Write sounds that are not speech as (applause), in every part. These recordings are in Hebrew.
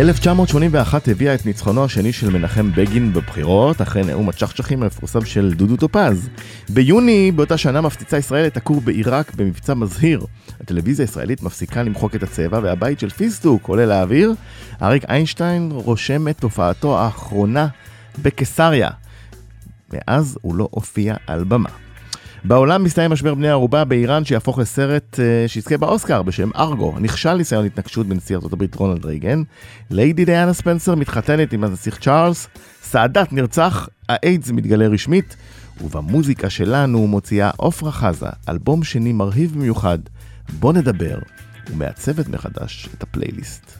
1981 הביאה את ניצחונו השני של מנחם בגין בבחירות, אחרי נאום הצ'חצ'חים המפורסם של דודו טופז. ביוני באותה שנה מפציצה ישראל את הכור בעיראק במבצע מזהיר. הטלוויזיה הישראלית מפסיקה למחוק את הצבע והבית של פיסטוק עולה לאוויר. אריק איינשטיין רושם את תופעתו האחרונה בקיסריה. מאז הוא לא הופיע על במה. בעולם מסתיים משבר בני ערובה באיראן שיהפוך לסרט uh, שיזכה באוסקר בשם ארגו. נכשל ניסיון התנגשות בנשיא ארצות הברית רונלד רייגן. ליידי דיאנה ספנסר מתחתנת עם הנסיך צ'ארלס. סאדאת נרצח, האיידס מתגלה רשמית. ובמוזיקה שלנו מוציאה עופרה חזה, אלבום שני מרהיב במיוחד. בוא נדבר, ומעצבת מחדש את הפלייליסט.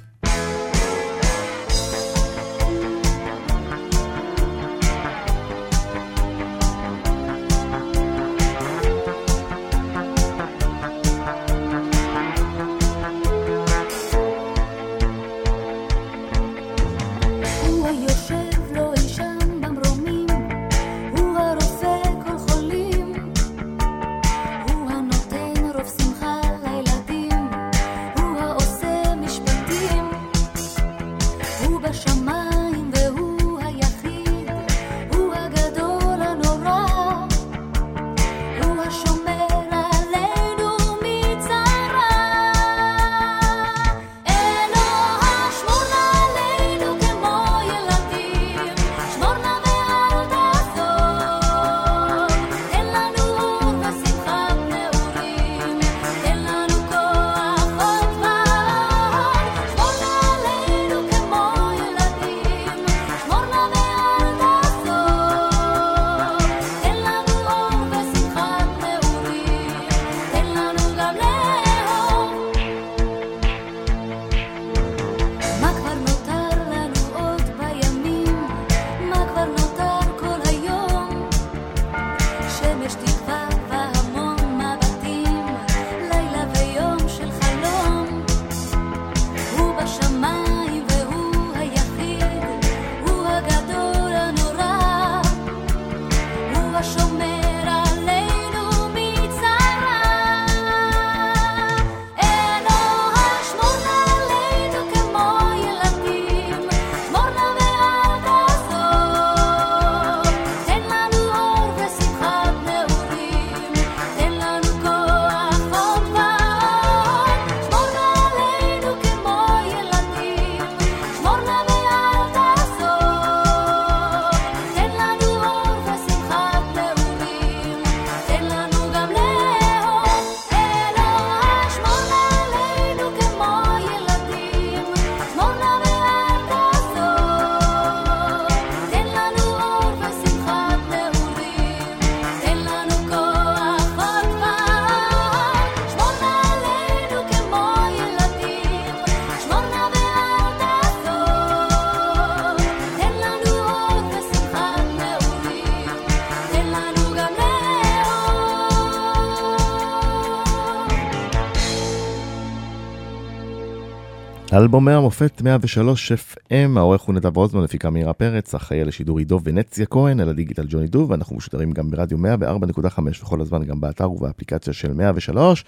אלבומי המופת 103 FM, העורך הוא נדב רוזמן, מפיקה מאירה פרץ, אחראי על השידור עידו ונציה כהן, על הדיגיטל ג'וני דוב, ואנחנו משודרים גם ברדיו 104.5 וכל הזמן גם באתר ובאפליקציה של 103,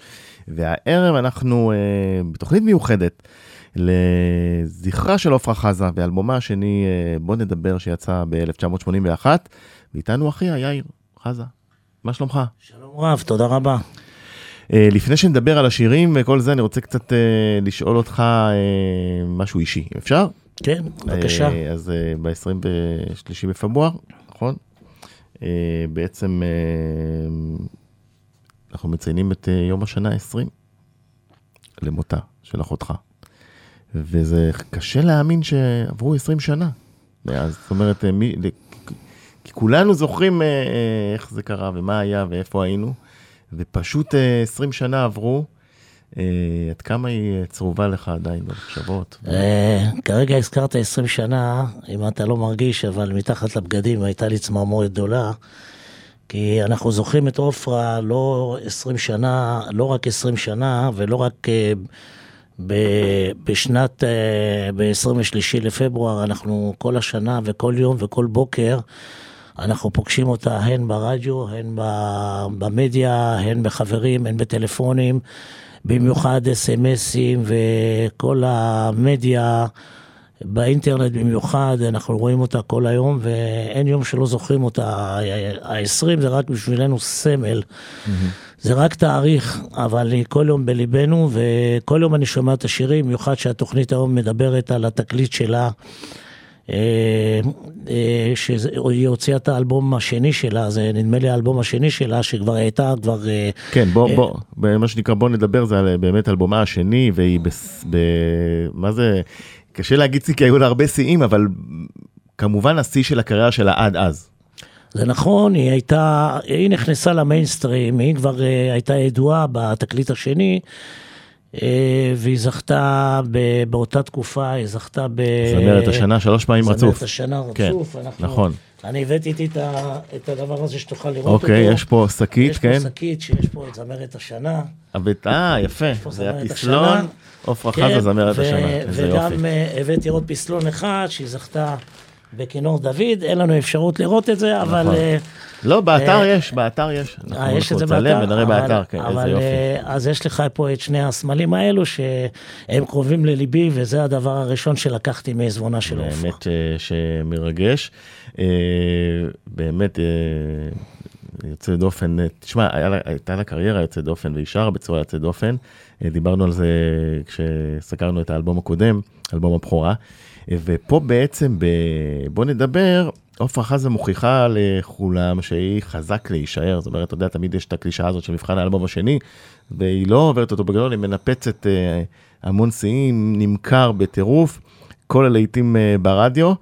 והערב אנחנו אה, בתוכנית מיוחדת לזכרה של עפרה חזה, ואלבומה השני, אה, בוא נדבר, שיצא ב-1981, ואיתנו אחיה, יאיר חזה. מה שלומך? שלום רב, תודה רבה. אה, לפני שנדבר על השירים וכל זה, אני רוצה קצת אה, לשאול אותך אה, משהו אישי, אפשר? כן, בבקשה. אז ב-23 בפברואר, נכון? בעצם אנחנו מציינים את יום השנה ה-20 למותה של אחותך. וזה קשה להאמין שעברו 20 שנה מאז, זאת אומרת, מי, כי כולנו זוכרים איך זה קרה ומה היה ואיפה היינו. ופשוט 20 אה, שנה עברו. אה, עד כמה היא צרובה לך עדיין במחשבות? אה, כרגע הזכרת 20 שנה, אם אתה לא מרגיש, אבל מתחת לבגדים הייתה לי צמרמורת גדולה. כי אנחנו זוכרים את עופרה לא 20 שנה, לא רק 20 שנה, ולא רק בשנת, ב-23 לפברואר, אנחנו כל השנה וכל יום וכל בוקר, אנחנו פוגשים אותה הן ברדיו, הן במדיה, הן בחברים, הן בטלפונים, במיוחד אס.אם.אסים וכל המדיה. באינטרנט במיוחד, אנחנו רואים אותה כל היום, ואין יום שלא זוכרים אותה. ה-20 זה רק בשבילנו סמל. Mm-hmm. זה רק תאריך, אבל היא כל יום בליבנו, וכל יום אני שומע את השירים, במיוחד שהתוכנית היום מדברת על התקליט שלה. אה, אה, שהיא הוציאה את האלבום השני שלה, זה נדמה לי האלבום השני שלה, שכבר הייתה כבר... אה, כן, בוא, בוא, מה שנקרא, בוא נדבר, זה באמת אלבומה השני, והיא ב... מה זה... קשה להגיד שיא כי היו לה הרבה שיאים, אבל כמובן השיא של הקריירה שלה עד אז. זה נכון, היא הייתה, היא נכנסה למיינסטרים, היא כבר הייתה ידועה בתקליט השני, והיא זכתה ב, באותה תקופה, היא זכתה ב... זמרת השנה שלוש פעמים רצוף. זמרת השנה כן, רצוף. כן, אנחנו, נכון. אני הבאתי איתי את, ה, את הדבר הזה שתוכל לראות אוקיי, אותו. אוקיי, יש פה שקית, כן? יש פה שקית שיש פה את זמרת השנה. אה, יפה, זה הפסלון. עפרה כן, חזה זמרת השנה, איזה יופי. וגם אה, הבאתי עוד פסלון אחד שהיא זכתה בכינור דוד, אין לנו אפשרות לראות את זה, אבל... נכון. אה, לא, באתר אה, יש, באתר יש. אה, יש את זה באתר? ונראה באתר, כן, איזה יופי. אז יש לך פה את שני הסמלים האלו, שהם קרובים לליבי, וזה הדבר הראשון שלקחתי מעזבונה של עופרה. באמת שמרגש. באמת יוצא דופן, תשמע, הייתה לה קריירה יוצאת דופן, והיא שרה בצורה יוצאת דופן. דיברנו על זה כשסקרנו את האלבום הקודם, אלבום הבכורה. ופה בעצם, ב... בוא נדבר, עופרה חזה מוכיחה לכולם שהיא חזק להישאר. זאת אומרת, אתה יודע, תמיד יש את הקלישה הזאת של מבחן האלבום השני, והיא לא עוברת אותו בגדול, היא מנפצת אה, המון שיאים, נמכר בטירוף. כל הלהיטים אה, ברדיו,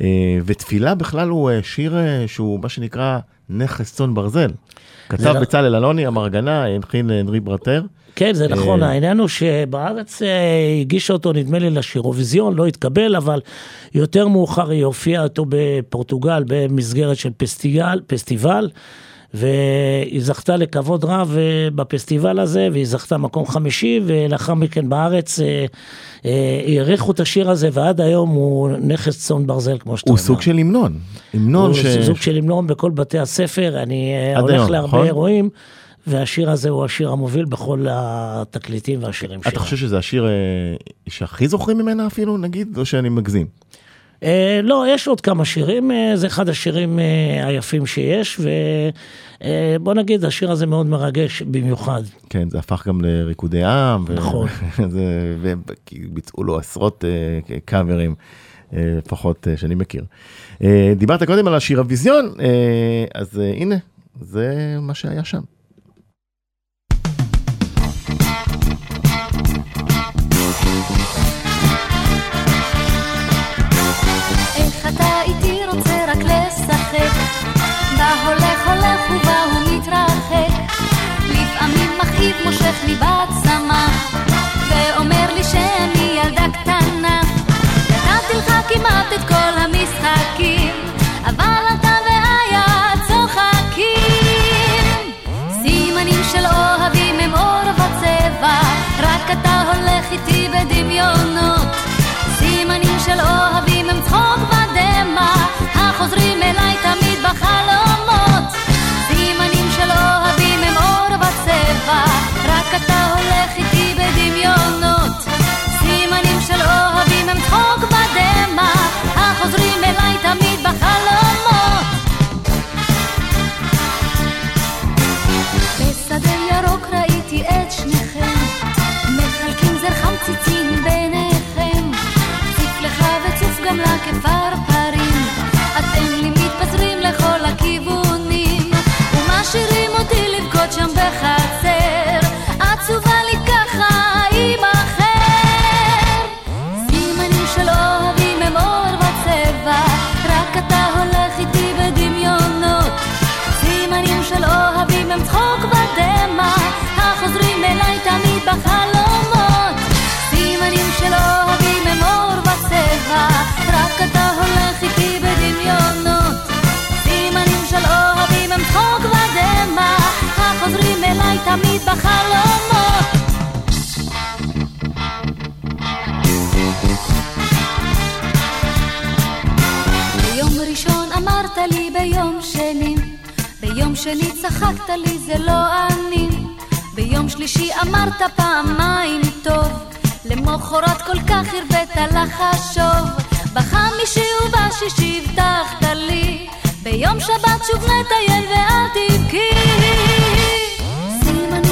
אה, ותפילה בכלל הוא אה, שיר אה, שהוא מה שנקרא נכס צאן ברזל. כתב לא- בצלאל אלוני, המרגנה, הנחין אנרי ברטר. כן, זה נכון, אה, העניין הוא שבארץ אה, הגישה אותו, נדמה לי, לשירוויזיון, לא התקבל, אבל יותר מאוחר היא הופיעה אותו בפורטוגל במסגרת של פסטיגל, פסטיבל. והיא זכתה לכבוד רב אה, בפסטיבל הזה, והיא זכתה מקום חמישי, ולאחר מכן בארץ העריכו את השיר הזה, ועד היום הוא נכס צאן ברזל, כמו שאתה אומר. הוא סוג של המנון. המנון ש... הוא סוג של המנון בכל בתי הספר, אני הולך היום, להרבה נכון? אירועים. והשיר הזה הוא השיר המוביל בכל התקליטים והשירים שלה. אתה חושב שזה השיר אה, שהכי זוכרים ממנה אפילו, נגיד, או שאני מגזים? אה, לא, יש עוד כמה שירים, אה, זה אחד השירים אה, היפים שיש, ובוא אה, נגיד, השיר הזה מאוד מרגש במיוחד. כן, זה הפך גם לריקודי עם. נכון. (laughs) וביצעו לו עשרות אה, קאברים. אה, לפחות אה, שאני מכיר. דיברת קודם על השיר הוויזיון, אז הנה, זה מה שהיה שם. לי בצמא, ואומר לי שאני ילדה קטנה. נתתי לך כמעט את כל המשחקים, אבל אתה ואיה צוחקים. סימנים של אוהבים הם אור וצבע, רק אתה הולך איתי בדמיונות. סימנים של אוהבים לבכות תמיד בחלומות. ביום ראשון אמרת לי ביום שני ביום שני צחקת לי זה לא אני. ביום שלישי אמרת פעמיים טוב למחרת כל כך הרבית לחשוב בחמישי ובשישי הבטחת לי ביום שבת שוב נטייל ואל תבכי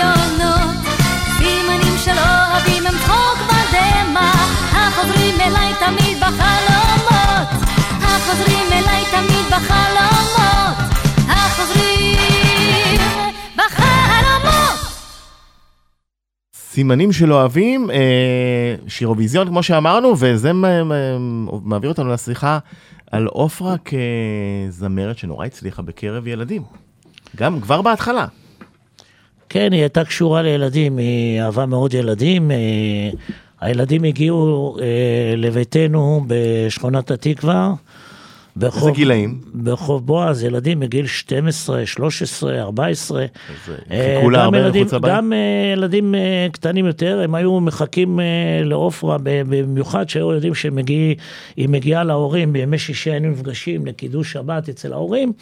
בדמיונות. סימנים של אוהבים הם צחוק ודמע, החוזרים אליי תמיד בחלומות. החוזרים אליי תמיד בחלומות. סימנים של אוהבים, אה, שירוויזיון כמו שאמרנו, וזה מעביר אותנו לשיחה על עופרה כזמרת שנורא הצליחה בקרב ילדים. גם כבר בהתחלה. כן, היא הייתה קשורה לילדים, היא אהבה מאוד ילדים. אה, הילדים הגיעו אה, לביתנו בשכונת התקווה. ברחוב, איזה גילאים? ברחוב בועז, ילדים מגיל 12, 13, 14. אז אה, חיכו לה הרבה ילדים- מחוץ לבית? גם אה, ילדים קטנים יותר, הם היו מחכים לעופרה, במיוחד שהיו יודעים שהיא מגיעה להורים, בימי שישי היינו נפגשים לקידוש שבת אצל ההורים.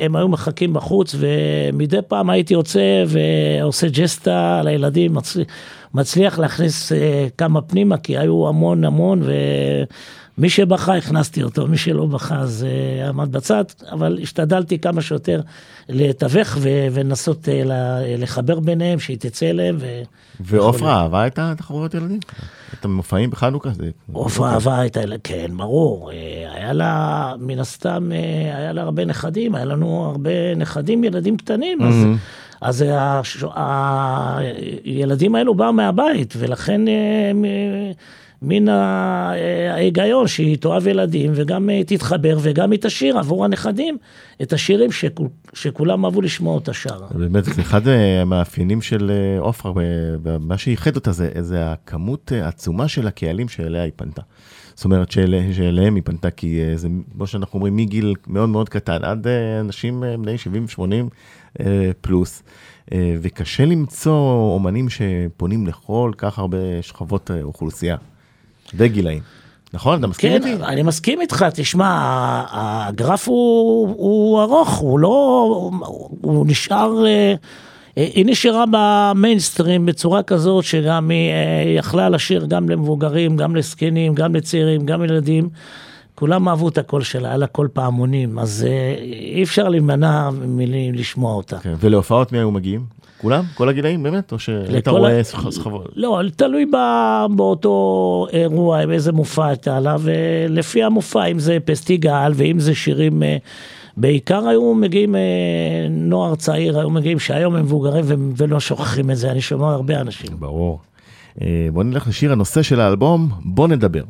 הם היו מחכים בחוץ ומדי פעם הייתי יוצא ועושה ג'סטה לילדים, מצליח, מצליח להכניס אה, כמה פנימה כי היו המון המון ומי שבכה הכנסתי אותו, מי שלא בכה אז אה, עמד בצד, אבל השתדלתי כמה שיותר לתווך ו- ולנסות אה, לחבר ביניהם, שהיא תצא אליהם. ו... ועופרה אהבה את התחרויות ילדים? את המופעים בחנוכה? זה- עופרה אהבה את הילד, כן, ברור. אה, היה לה, מן הסתם, היה לה הרבה נכדים, היה לנו הרבה נכדים, ילדים קטנים, אז, אז הש- הילדים האלו באו מהבית, ולכן מ- מן אה, ההיגיון שהיא תאהב ילדים, וגם אה, תתחבר, וגם היא תשאיר עבור הנכדים את השירים שכול, שכולם אהבו לשמוע אותה שרה. באמת, אחד אה, המאפיינים של עופרה, מה שייחד אותה זה, זה הכמות העצומה של הקהלים שאליה היא פנתה. זאת אומרת שאל, שאליהם היא פנתה, כי זה, כמו שאנחנו אומרים, מגיל מאוד מאוד קטן עד אנשים בני 70-80 אה, פלוס. וקשה למצוא אומנים שפונים לכל כך הרבה שכבות אוכלוסייה וגילאים. נכון? אתה מסכים כן, איתי? אני מסכים איתך, תשמע, הגרף הוא, הוא ארוך, הוא לא, הוא נשאר, אה, היא נשארה במיינסטרים בצורה כזאת שגם היא אה, יכלה לשיר גם למבוגרים, גם לזקנים, גם לצעירים, גם ילדים. כולם אהבו את הקול שלה, היה לה קול פעמונים, אז אה, אי אפשר להימנע מלשמוע אותה. כן. ולהופעות מי היו מגיעים? כולם? כל הגילאים באמת? או לכל רואה סחבות? לא, תלוי ב- באותו אירוע, באיזה מופע הייתה לה, ולפי המופע, אם זה פסטיגל ואם זה שירים, אה, בעיקר היו מגיעים אה, נוער צעיר, היו מגיעים שהיום הם מבוגרים ו- ולא שוכחים את זה, אני שומע הרבה אנשים. ברור. בוא נלך לשיר הנושא של האלבום, בוא נדבר.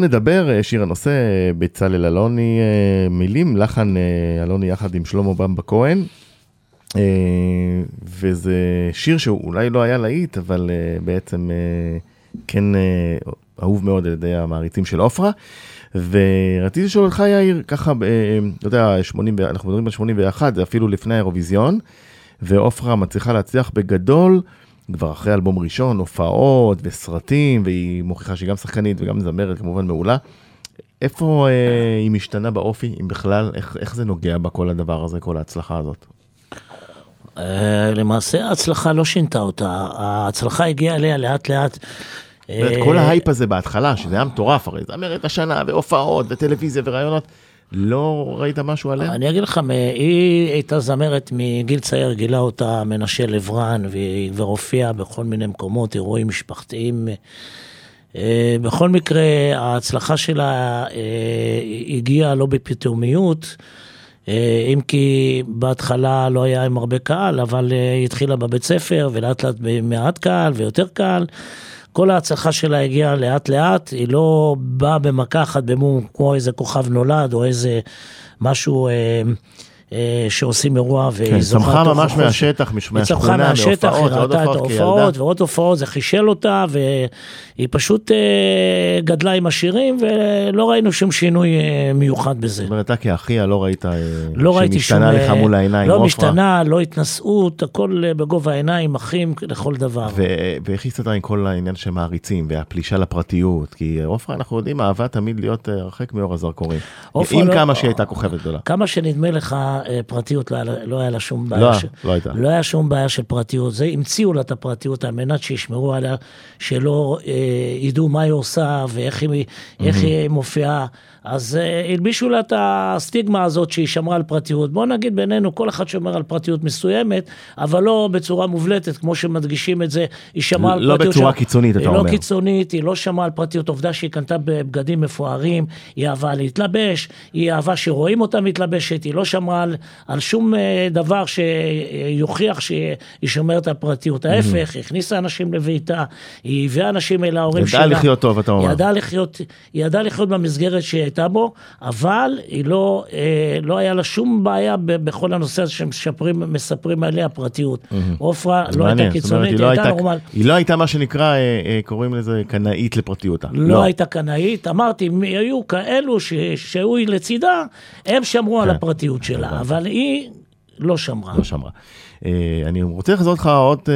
נדבר, אה, שיר הנושא, אה, בצלאל אלוני, אה, מילים, לחן אלוני יחד עם שלמה במבה כהן. וזה שיר שאולי לא היה להיט, אבל בעצם כן אהוב מאוד על ידי המעריצים של עופרה. ורציתי לשאול אותך, יאיר, ככה, אתה יודע, 80, אנחנו מדברים על 81, זה אפילו לפני האירוויזיון, ועופרה מצליחה להצליח בגדול. כבר אחרי אלבום ראשון, הופעות וסרטים, והיא מוכיחה שהיא גם שחקנית וגם זמרת כמובן מעולה. איפה אה, היא משתנה באופי, אם בכלל, איך, איך זה נוגע בה כל הדבר הזה, כל ההצלחה הזאת? אה, למעשה ההצלחה לא שינתה אותה, ההצלחה הגיעה אליה לאט לאט. כל ההייפ הזה בהתחלה, שזה היה מטורף הרי, זמרת השנה, והופעות, וטלוויזיה ורעיונות. לא ראית משהו עליה? אני אגיד לך, היא הייתה זמרת מגיל צעיר, גילה אותה מנשה לברן, והיא כבר הופיעה בכל מיני מקומות, אירועים משפחתיים. אה, בכל מקרה, ההצלחה שלה אה, הגיעה לא בפתאומיות, אה, אם כי בהתחלה לא היה עם הרבה קהל, אבל היא התחילה בבית ספר, ולאט לאט במעט קהל ויותר קהל. כל ההצלחה שלה הגיעה לאט לאט, היא לא באה במכה אחת במום כמו איזה כוכב נולד או איזה משהו... אה, שעושים אירוע והיא כן, זוכה... צמחה ממש מהשטח, מהשכונה, מהשטח, היא ראתה את ההופעות ועוד הופעות, זה חישל אותה והיא פשוט אה, גדלה עם השירים ולא ראינו שום שינוי אה, מיוחד בזה. זאת אומרת, אתה כאחיה לא ראית לא שהיא משתנה לך מול העיניים, לא משתנה, לא התנשאות, הכל בגובה העיניים, אחים לכל דבר. ואיך הסתדרה עם כל העניין של מעריצים והפלישה לפרטיות? כי עופרה, אנחנו יודעים, אהבה תמיד להיות הרחק מאור הזרקורים. עם לא- כמה שהיא הייתה כוכבת גדולה. כמה שנדמה לך אה, פרטיות, לא היה, לא היה לה שום בעיה. לא, ש... לא הייתה. לא היה שום בעיה של פרטיות. זה המציאו לה את הפרטיות על מנת שישמרו עליה, שלא אה, ידעו מה היא עושה ואיך היא, mm-hmm. היא מופיעה. אז uh, הלבישו לה את הסטיגמה הזאת שהיא שמרה על פרטיות. בוא נגיד בינינו, כל אחד שומר על פרטיות מסוימת, אבל לא בצורה מובלטת, כמו שמדגישים את זה, היא שמרה על לא פרטיות. לא בצורה ש... קיצונית, אתה לא אומר. היא לא קיצונית, היא לא שמרה על פרטיות. עובדה שהיא קנתה בבגדים מפוארים, היא אהבה להתלבש, היא אהבה שרואים אותה מתלבשת, היא לא שמרה על, על שום uh, דבר שיוכיח שהיא שומרת על פרטיות. ההפך, היא הכניסה אנשים לביתה, היא הביאה אנשים אל ההורים שלה. ידעה לחיות טוב, אתה אומר. ידעה לחיות, היא ידעה לחיות במסגרת שהיא הייתה בו, אבל היא לא, אה, לא היה לה שום בעיה בכל הנושא הזה שמספרים עליה פרטיות. עופרה לא הייתה קיצונית, היא לא הייתה נורמל. היא לא הייתה מה שנקרא, אה, אה, קוראים לזה קנאית לפרטיותה. לא, לא הייתה קנאית, אמרתי, היו כאלו שהיו לצידה, הם שמרו על כן. הפרטיות שלה, אבל היא לא שמרה. לא שמרה. אני רוצה לחזור אותך עוד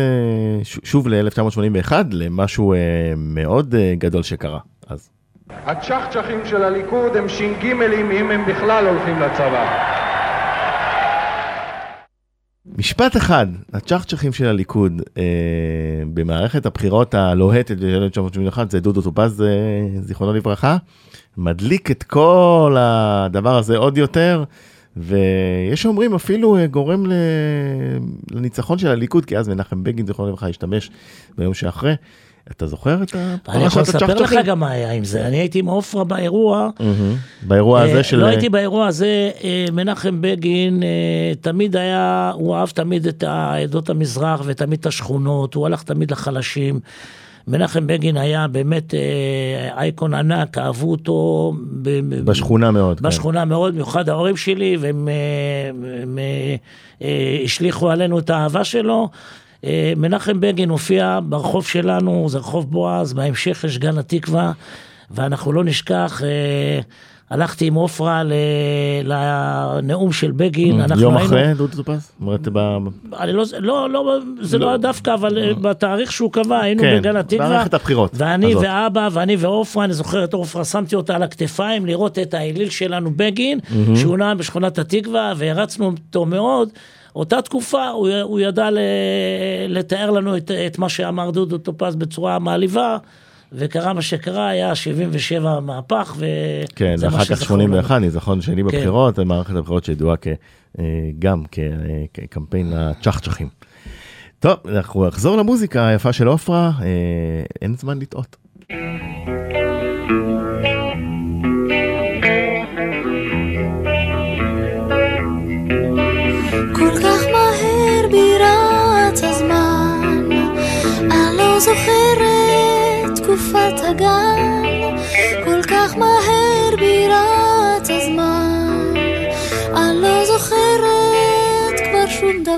שוב ל-1981, למשהו מאוד גדול שקרה אז. הצ'חצ'חים של הליכוד הם ש"גימלים אם הם בכלל הולכים לצבא. משפט אחד, הצ'חצ'חים של הליכוד אה, במערכת הבחירות הלוהטת ב-1971 זה דודו טופז, אה, זיכרונו לברכה, מדליק את כל הדבר הזה עוד יותר, ויש שאומרים אפילו אה, גורם לניצחון של הליכוד, כי אז מנחם בגין, זיכרונו לברכה, השתמש ביום שאחרי. אתה זוכר את הפרשת אני יכול לספר לך גם מה היה עם זה. אני הייתי עם עופרה באירוע. באירוע הזה של... לא הייתי באירוע הזה, אה, מנחם בגין אה, תמיד היה, הוא אהב תמיד את עדות המזרח ותמיד את השכונות, הוא הלך תמיד לחלשים. מנחם בגין היה באמת אה, אייקון ענק, אהבו אותו. בשכונה מאוד. כן. בשכונה כן. מאוד, במיוחד ההורים שלי, והם השליכו עלינו את האהבה שלו. אה, מנחם בגין הופיע ברחוב שלנו, זה רחוב בועז, בהמשך יש גן התקווה, ואנחנו לא נשכח, אה, הלכתי עם עופרה לנאום של בגין. Mm, יום אחרי דודו טופז? אני לא, לא, לא, זה לא, לא דווקא, אבל אה, בתאריך שהוא קבע, היינו כן, בגן התקווה. במערכת הבחירות. ואני ואבא, ואני ועופרה, אני זוכר את עופרה, שמתי אותה על הכתפיים לראות את האליל שלנו בגין, שהוא נע בשכונת התקווה, והרצנו אותו מאוד. אותה תקופה הוא, הוא ידע לתאר לנו את, את מה שאמר דודו טופז בצורה מעליבה. וקרה מה שקרה, היה 77 מהפך, ו... כן, ואחר כך 81, ניזכון שני כן. בבחירות, מערכת הבחירות שידועה אה, גם כקמפיין הצ'חצ'חים. טוב, אנחנו נחזור למוזיקה היפה של עופרה, אה, אין זמן לטעות.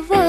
כבר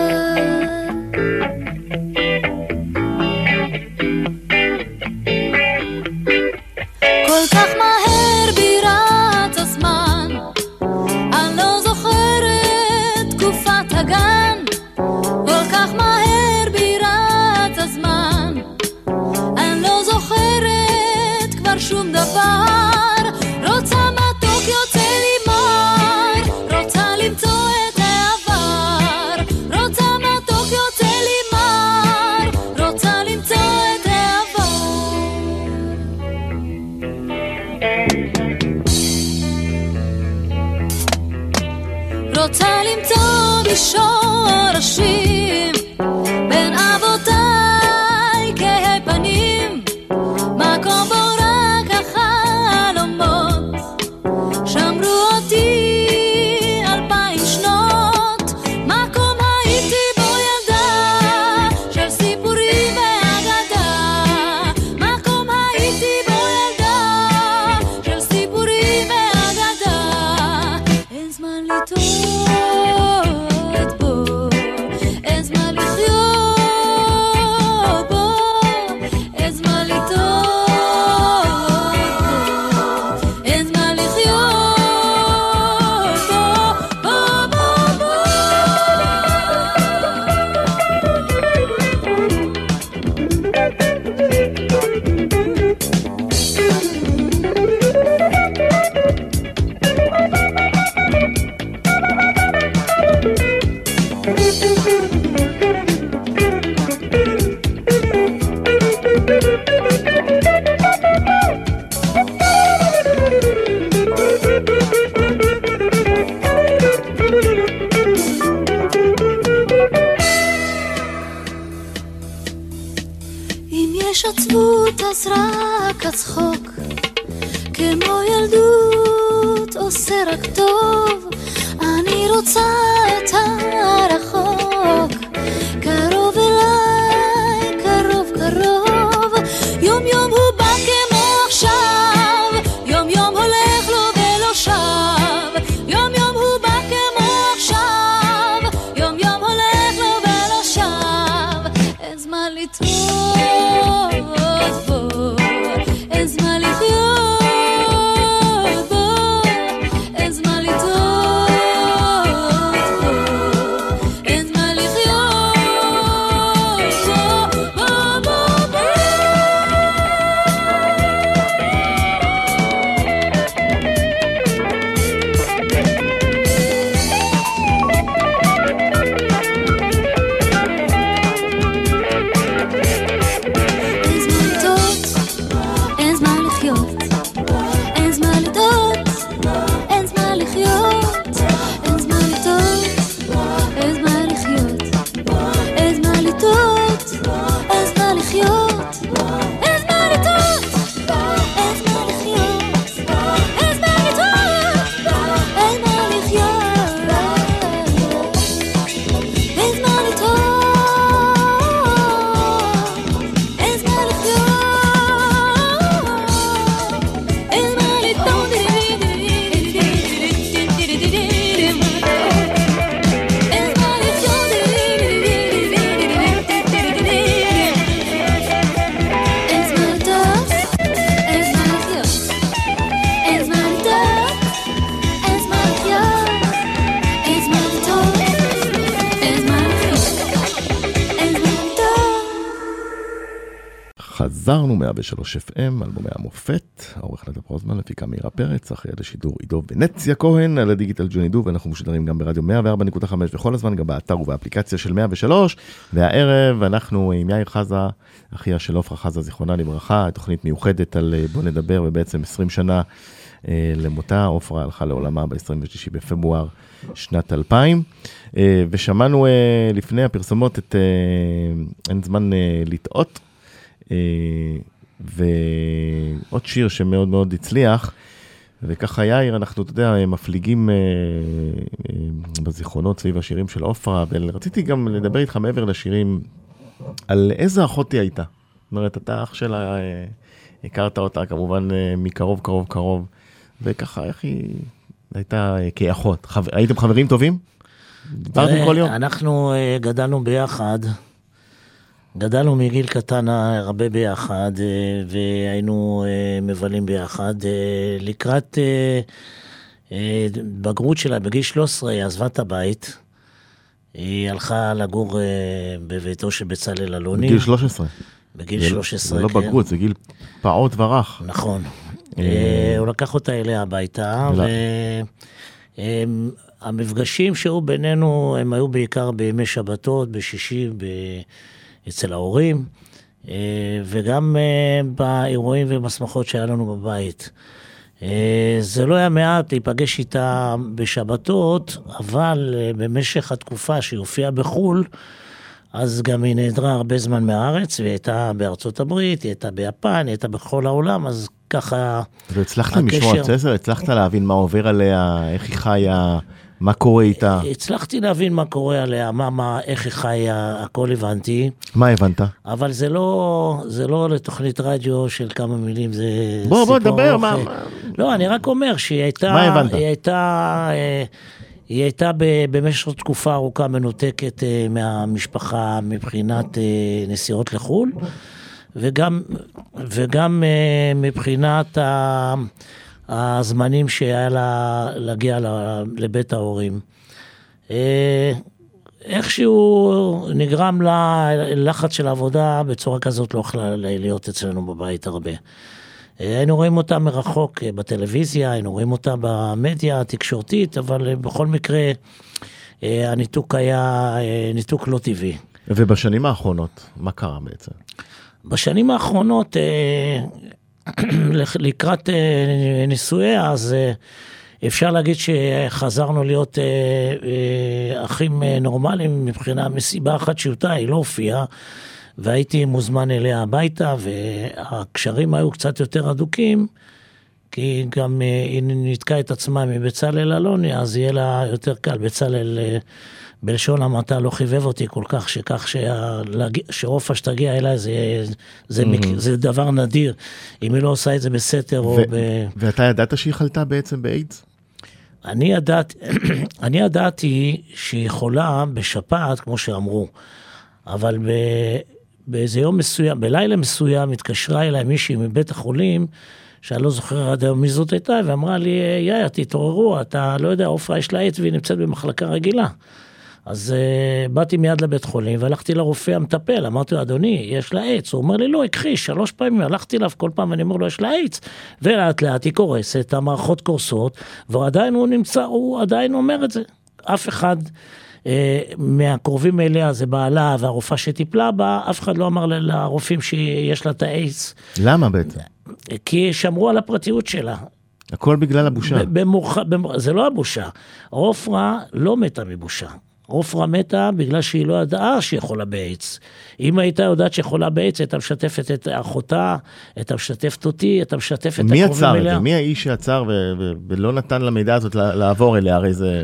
103 FM, אלבומי המופת, העורך נדב רוזמן, לפיקה מאירה פרץ, אחרי לשידור עידו ונציה כהן, על הדיגיטל ג'וני דו, ואנחנו משודרים גם ברדיו 104.5 וכל הזמן גם באתר ובאפליקציה של 103, והערב אנחנו עם יאיר חזה, אחיה של עופרה חזה, זיכרונה לברכה, תוכנית מיוחדת על אה, בוא נדבר, ובעצם 20 שנה אה, למותה, עופרה הלכה לעולמה ב-26 בפברואר שנת 2000, אה, ושמענו אה, לפני הפרסומות את אה, אין זמן אה, לטעות. אה, ועוד שיר שמאוד מאוד הצליח, וככה יאיר, אנחנו, אתה יודע, מפליגים אה, אה, בזיכרונות סביב השירים של עופרה, ורציתי גם לדבר איתך מעבר לשירים, על איזה אחות היא הייתה. זאת אומרת, אתה אח שלה, אה, הכרת אותה כמובן אה, מקרוב, קרוב, קרוב, וככה, איך היא הייתה אה, כאחות. חבר- הייתם חברים טובים? דיברתם כל יום? אנחנו אה, גדלנו ביחד, גדלנו מגיל קטן אה, הרבה ביחד, אה, והיינו אה, מבלים ביחד. לקראת בגרות שלה, בגיל 13, היא עזבה את הבית. היא הלכה לגור בביתו של בצלאל אלוני. בגיל 13. בגיל זה- 13, זה לא כן. בגרות, זה גיל פעוט ורך. נכון. הוא לקח אותה אליה הביתה, לא. והמפגשים שהיו בינינו, הם היו בעיקר בימי שבתות, בשישי, ב- אצל ההורים, אה, וגם אה, באירועים ובשמחות שהיה לנו בבית. אה, זה לא היה מעט להיפגש איתה בשבתות, אבל במשך התקופה שהיא הופיעה בחו"ל, אז גם היא נעדרה הרבה זמן מהארץ, והיא הייתה בארצות הברית, היא הייתה ביפן, היא הייתה בכל העולם, אז ככה... והצלחתם לשמוע הקשר- צסר? הצלחת להבין מה עובר עליה, איך היא חיה, מה קורה איתה? הצלחתי להבין מה קורה עליה, מה, מה, איך היא חיה, הכל הבנתי, מה הבנת? אבל זה לא, זה לא לתוכנית רדיו של כמה מילים, זה בוא, בוא, סיפור דבר. מה- מה- לא, אני רק אומר שהיא הייתה... מה הבנת? היא הייתה... אה, היא הייתה במשך תקופה ארוכה מנותקת אה, מהמשפחה מבחינת אה, נסיעות לחו"ל, וגם, וגם מבחינת ה- הזמנים שהיה לה להגיע לבית ההורים. אה, איכשהו נגרם לה לחץ של עבודה בצורה כזאת לא יכלה להיות אצלנו בבית הרבה. אה, היינו רואים אותה מרחוק אה, בטלוויזיה, היינו רואים אותה במדיה התקשורתית, אבל בכל מקרה הניתוק היה ניתוק לא טבעי. ובשנים האחרונות, מה קרה בעצם? בשנים האחרונות, לקראת אה, נישואיה, אז אה, אפשר להגיד שחזרנו להיות אה, אחים נורמליים מבחינה, מסיבה אחת פשוטה, היא לא הופיעה, והייתי מוזמן אליה הביתה, והקשרים היו קצת יותר הדוקים, כי גם היא ניתקה את עצמה מבצלאל אלוני, אז יהיה לה יותר קל. בצלאל, בלשון המעטה, לא חיבב אותי כל כך, שכך שה- שעופרה שתגיע אליי זה, זה, מק- זה דבר נדיר. אם היא לא עושה את זה בסתר או ו- ב... ואתה ידעת שהיא חלתה בעצם באיידס? אני ידעתי, (clears throat) אני ידעתי שהיא חולה בשפעת, כמו שאמרו, אבל ב, באיזה יום מסוים, בלילה מסוים, התקשרה אליי מישהי מבית החולים, שאני לא זוכר עד היום מי זאת הייתה, ואמרה לי, יאיה, תתעוררו, אתה לא יודע, עופרה יש לה עץ והיא נמצאת במחלקה רגילה. אז uh, באתי מיד לבית חולים והלכתי לרופא המטפל, אמרתי לו, אדוני, יש לה עץ. הוא אומר לי, לא, הכחיש, שלוש פעמים הלכתי אליו, כל פעם אני אומר לו, יש לה עץ. ולאט לאט היא קורסת, המערכות קורסות, ועדיין הוא נמצא, הוא עדיין אומר את זה. אף אחד אה, מהקרובים אליה, זה בעלה והרופאה שטיפלה בה, אף אחד לא אמר לרופאים שיש לה את האיידס, למה בעצם? כי שמרו על הפרטיות שלה. הכל בגלל הבושה. במוח... במוח... זה לא הבושה. עופרה לא מתה מבושה. עופרה מתה בגלל שהיא לא ידעה שהיא חולה באיידס. אם הייתה יודעת שהיא חולה באיידס, הייתה משתפת את אחותה, הייתה משתפת אותי, הייתה משתפת את מי הקרובים עצר את אליה. זה? מי האיש שעצר ולא נתן למידע הזאת לעבור אליה? הרי זה...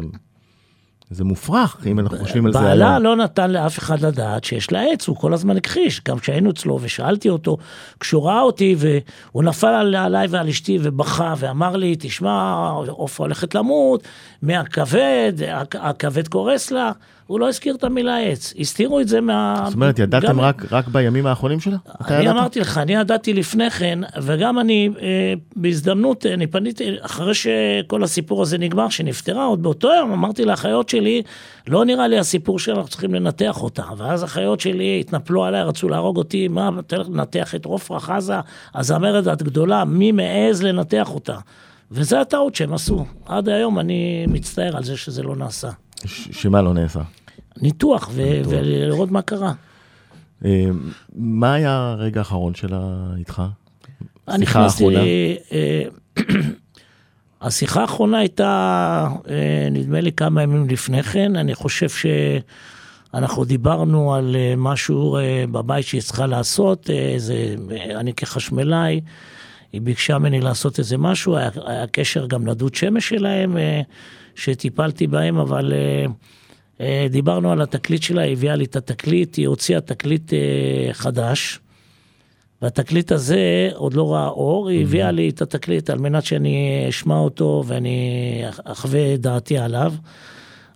זה מופרך, אם אנחנו חושבים על זה בעלה היום. לא נתן לאף אחד לדעת שיש לה עץ, הוא כל הזמן הכחיש. גם כשהיינו אצלו ושאלתי אותו, כשהוא ראה אותי והוא נפל על- עליי ועל אשתי ובכה ואמר לי, תשמע, עופרה הולכת למות, מהכבד, הכ- הכבד קורס לה, הוא לא הזכיר את המילה עץ. הסתירו את זה מה... זאת אומרת, ידעתם גם- רק רק בימים האחרונים שלה? אני ידעת? אמרתי לך, אני ידעתי לפני כן, וגם אני אה, בהזדמנות, אני פניתי, אחרי שכל הסיפור הזה נגמר, שנפטרה, עוד באותו יום אמרתי לאחיות שלי, לא נראה לי הסיפור שאנחנו צריכים לנתח אותה. ואז אחיות שלי התנפלו עליי, רצו להרוג אותי, מה, תלך לנתח את עופרה חזה, הזמרת הגדולה, מי מעז לנתח אותה? וזה הטעות שהם עשו. עד היום אני מצטער על זה שזה לא נעשה. שמה לא נעשה? ניתוח, ו- ולראות מה קרה. אה, מה היה הרגע האחרון שלה איתך? אני שיחה נכנסתי, האחרונה? אה, (clears throat) השיחה האחרונה הייתה, אה, נדמה לי כמה ימים לפני כן, אני חושב שאנחנו דיברנו על אה, משהו בבית שהיא צריכה לעשות, זה, אני כחשמלאי, היא ביקשה ממני לעשות איזה משהו, היה, היה קשר גם לדוד שמש שלהם, שטיפלתי בהם, אבל דיברנו על התקליט שלה, היא הביאה לי את התקליט, היא הוציאה תקליט אה, חדש. והתקליט הזה עוד לא ראה אור, היא הביאה לי את התקליט על מנת שאני אשמע אותו ואני אחווה את דעתי עליו,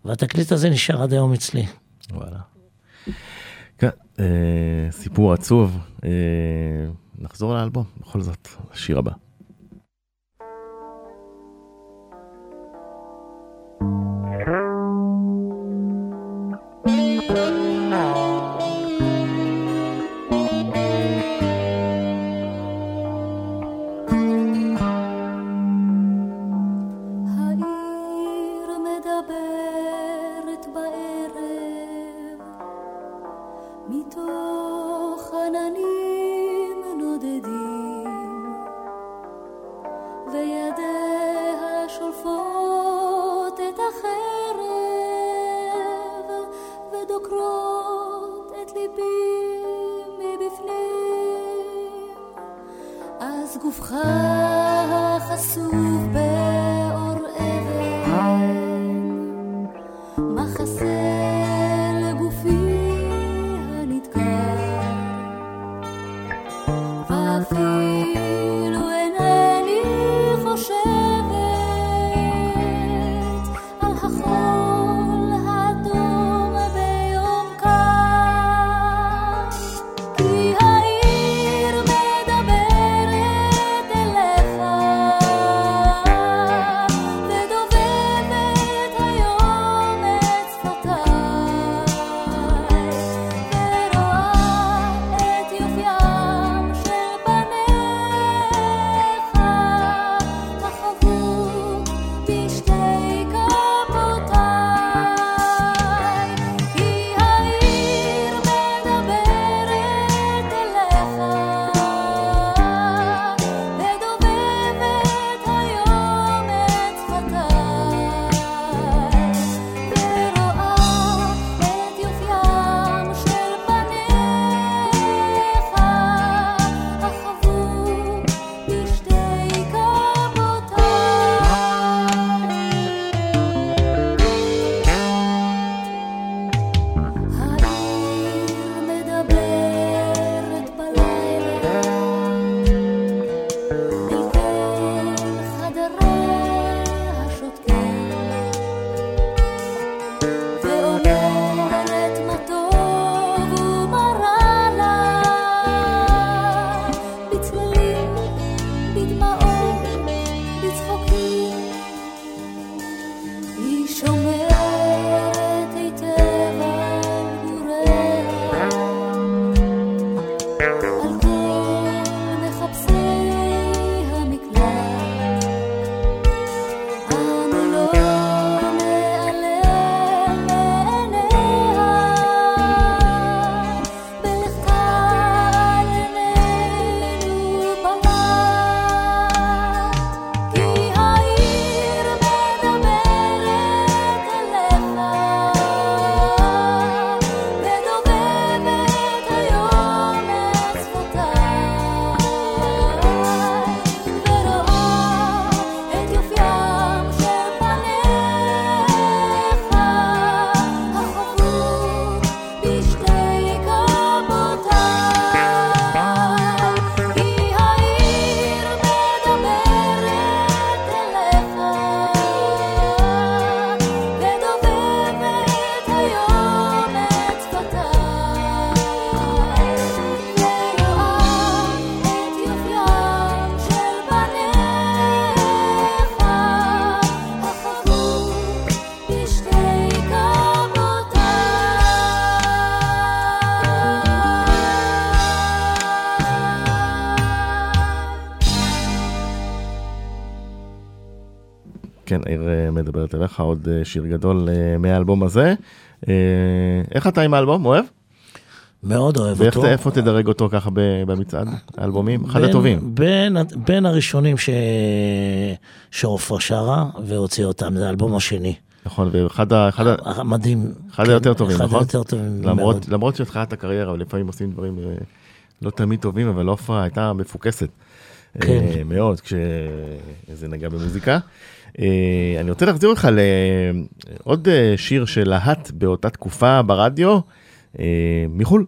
והתקליט הזה נשאר עד היום אצלי. וואלה. כן, אה, סיפור עצוב. אה, נחזור לאלבום, בכל זאת, השיר הבא. אה, מדברת אליך, עוד אה, שיר גדול אה, מהאלבום הזה. אה, איך אתה עם האלבום? אוהב? מאוד אוהב ואיך אותו. ת- איפה תדרג אותו ככה במצעד האלבומים? אחד הטובים. בין, בין הראשונים ש... שעופרה שרה והוציאה אותם, זה האלבום השני. נכון, ואחד ה... אחד ה- מדהים. אחד כן, היותר טובים, אחד נכון? היותר טובים מאוד. למרות, למרות שהתחלת הקריירה, ולפעמים עושים דברים לא תמיד טובים, אבל עופרה הייתה מפוקסת. כן. מאוד, כשזה נגע במוזיקה. אה, אני רוצה להחזיר אותך לעוד אה, שיר שלהט באותה תקופה ברדיו, אה, מחו"ל.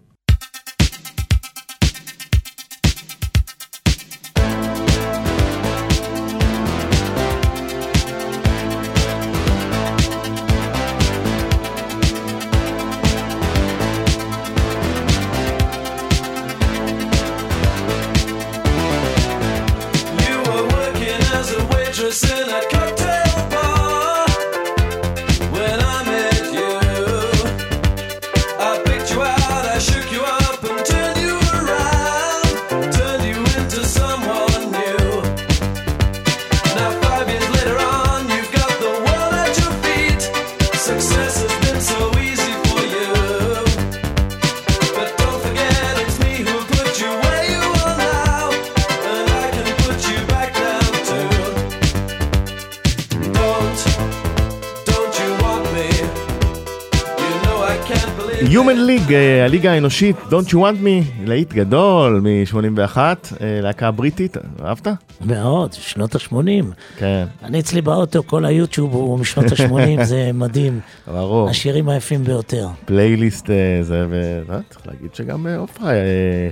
הליגה האנושית, Don't You Want Me, להיט גדול מ-81, אה, להקה בריטית, אהבת? מאוד, שנות ה-80. כן, אני אצלי באוטו, כל היוטיוב הוא משנות ה-80, זה מדהים. (laughs) ברור. השירים היפים ביותר. פלייליסט אה, זה, וצריך להגיד שגם אה, עופרה,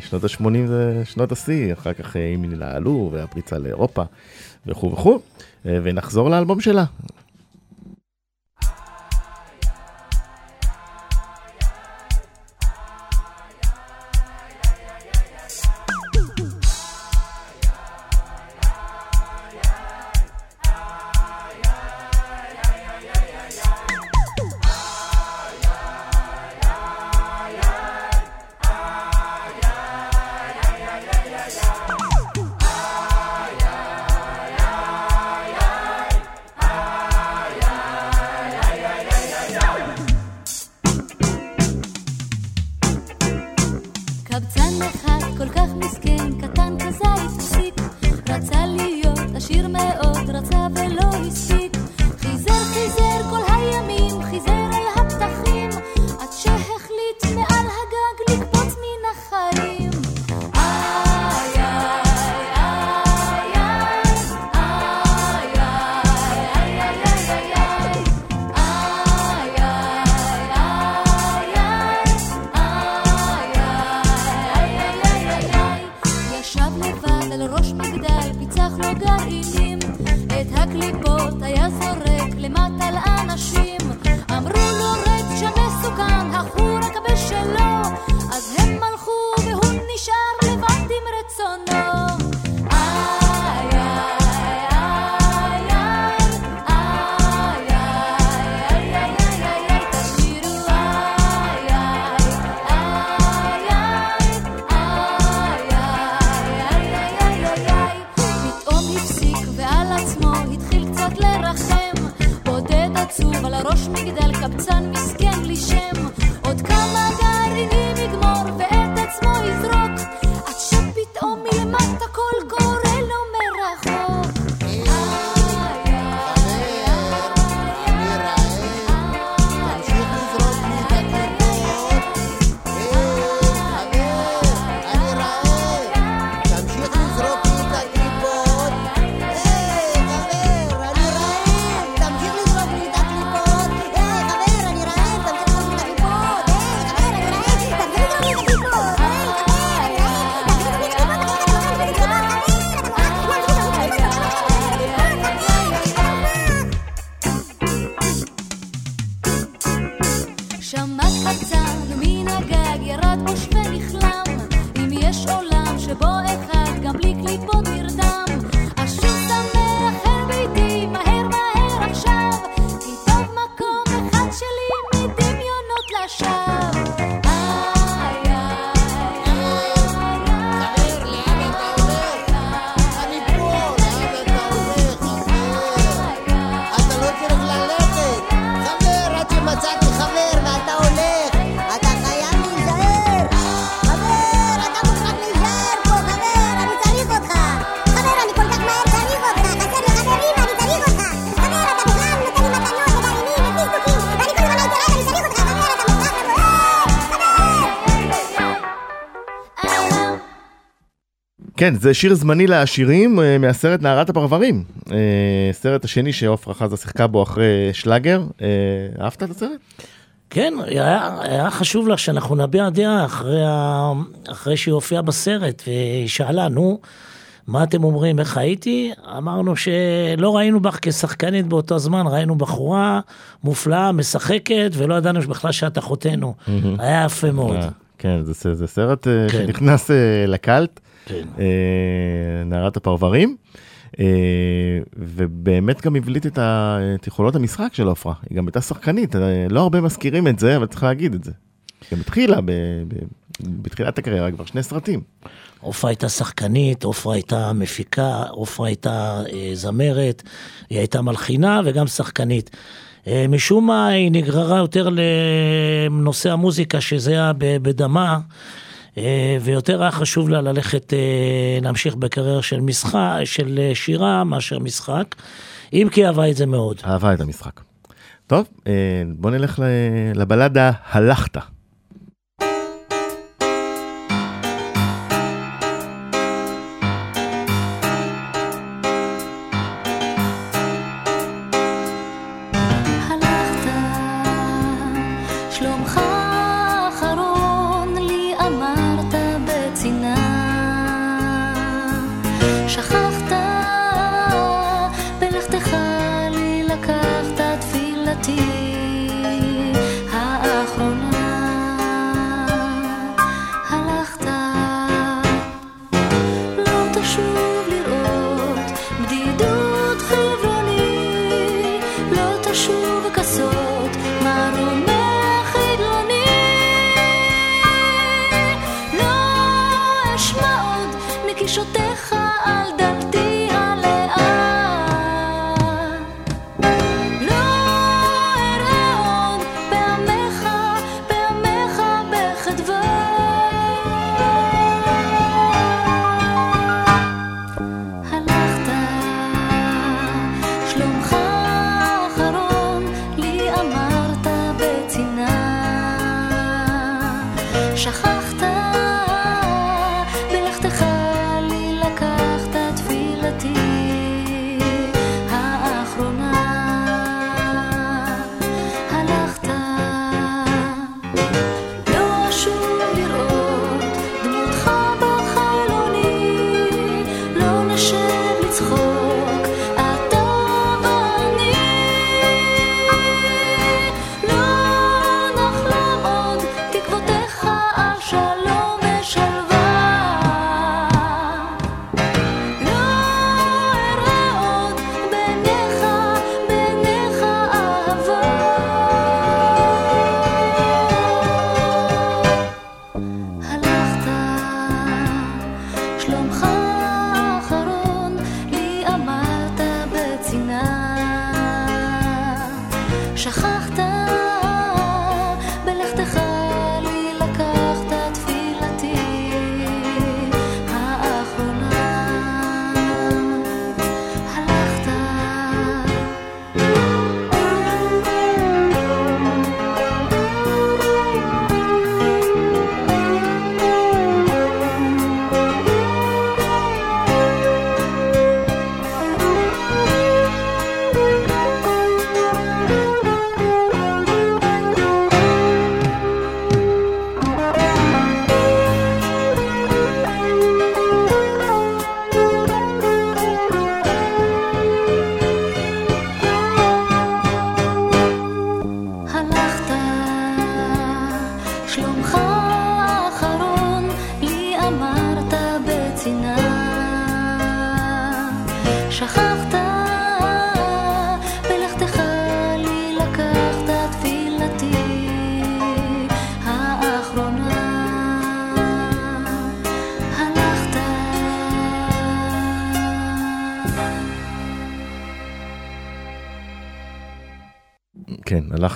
שנות ה-80 זה שנות השיא, אחר כך אם נעלו והפריצה לאירופה וכו' וכו', ונחזור לאלבום שלה. כן, זה שיר זמני לעשירים אה, מהסרט נערת הפרברים. אה, סרט השני שעופרה חזה שיחקה בו אחרי שלאגר. אה, אהבת את הסרט? כן, היה, היה חשוב לה שאנחנו נביע דעה אחרי, ה... אחרי שהיא הופיעה בסרט, והיא שאלה, נו, מה אתם אומרים, איך הייתי? אמרנו שלא ראינו בך כשחקנית באותו זמן, ראינו בחורה מופלאה, משחקת, ולא ידענו בכלל שאת אחותנו. היה יפה מאוד. כן, זה, זה סרט כן. שנכנס לקאלט, כן. אה, נערת הפרברים. אה, ובאמת גם הבליט את, ה, את יכולות המשחק של עופרה, היא גם הייתה שחקנית, אה, לא הרבה מזכירים את זה, אבל צריך להגיד את זה. גם התחילה ב, ב, בתחילת הקריירה כבר שני סרטים. עופרה הייתה שחקנית, עופרה הייתה מפיקה, עופרה הייתה אה, זמרת, היא הייתה מלחינה וגם שחקנית. אה, משום מה היא נגררה יותר לנושא המוזיקה שזה היה בדמה, ויותר היה חשוב לה ללכת, אה, להמשיך בקריירה של משחק, של אה, שירה מאשר משחק, אם כי אהבה את זה מאוד. אהבה את המשחק. טוב, אה, בוא נלך לבלדה. הלכת,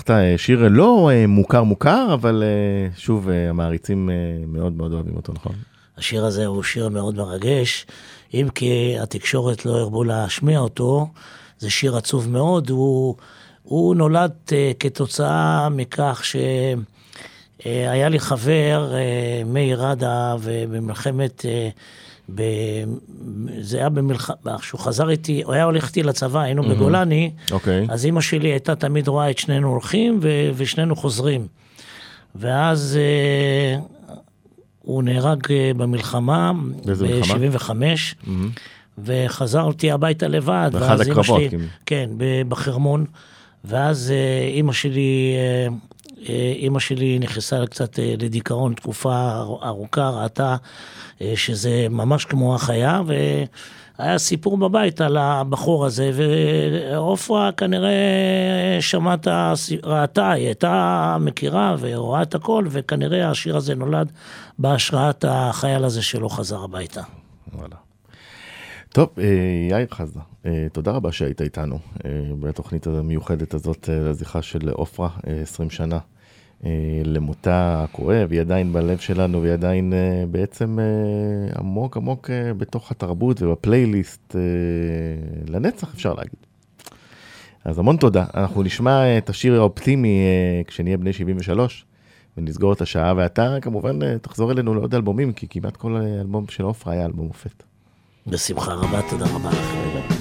הלכת אה, שיר לא אה, מוכר מוכר, אבל אה, שוב, אה, המעריצים אה, מאוד מאוד אוהבים אותו, נכון? השיר הזה הוא שיר מאוד מרגש, אם כי התקשורת לא הרבו להשמיע אותו, זה שיר עצוב מאוד, הוא, הוא נולד כתוצאה מכך שהיה לי חבר, מאיר ראדה, ובמלחמת, ב, זה היה במלחמה, כשהוא חזר איתי, הוא היה הולך איתי לצבא, היינו בגולני, אוקיי. אז אימא שלי הייתה תמיד רואה את שנינו הולכים ו- ושנינו חוזרים. ואז אה, הוא נהרג אה, במלחמה, באיזה מלחמה? ב-75, וחזרתי הביתה לבד. באחד הקרבות, שלי-. כן, בחרמון. ואז אה, אימא שלי, אה, אימא שלי נכנסה קצת אה, לדיכאון תקופה אר- ארוכה, ראתה אה, שזה ממש כמו החיה, והיה סיפור בבית על הבחור הזה, ועופרה כנראה שמעת, ראתה, היא הייתה מכירה ורואה את הכל, וכנראה השיר הזה נולד בהשראת החייל הזה שלא חזר הביתה. וואלה. טוב, אה, יאיר חזה, אה, תודה רבה שהיית איתנו אה, בתוכנית המיוחדת הזאת לזכרה של עופרה, 20 שנה למותה הכואב, היא עדיין בלב שלנו והיא עדיין בעצם עמוק עמוק בתוך התרבות ובפלייליסט לנצח אפשר להגיד. אז המון תודה, אנחנו נשמע את השיר האופטימי כשנהיה בני 73. ונסגור את השעה, ואתה כמובן תחזור אלינו לעוד אלבומים, כי כמעט כל אלבום של עופרה היה אלבום מופת. בשמחה רבה, תודה רבה לכם.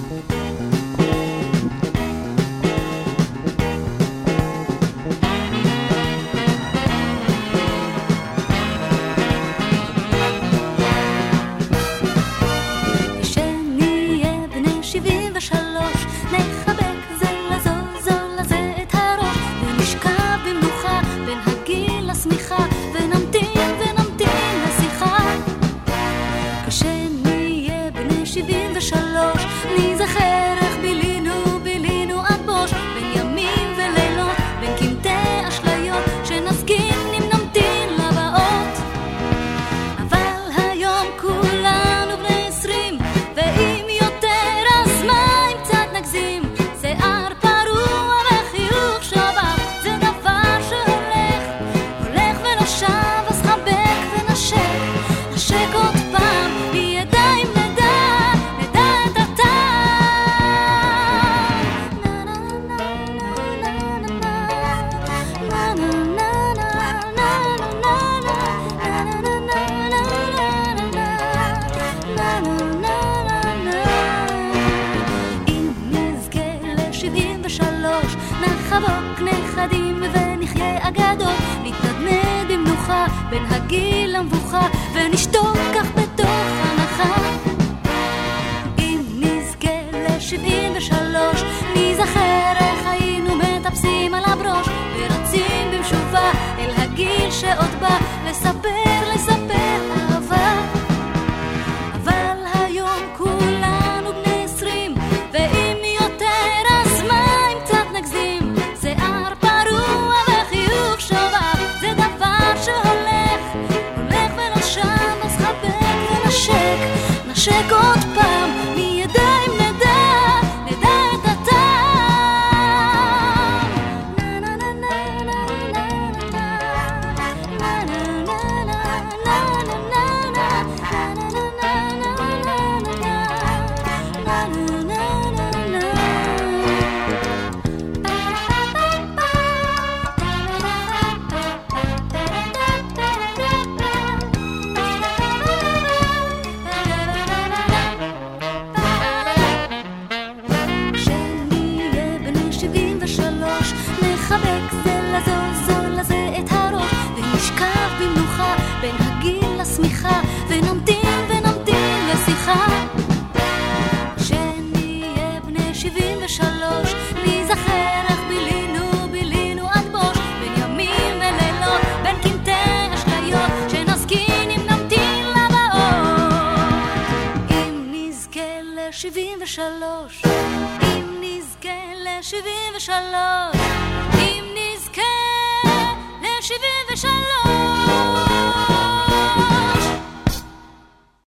שעוד בא לספר, לספר אהבה. אבל היום כולנו בני עשרים, ואם יותר אז מה אם קצת נגזים? שיער פרוע וחיוך שובב, זה דבר שהולך, הולך ונושם, אז חבק ונשק, נשק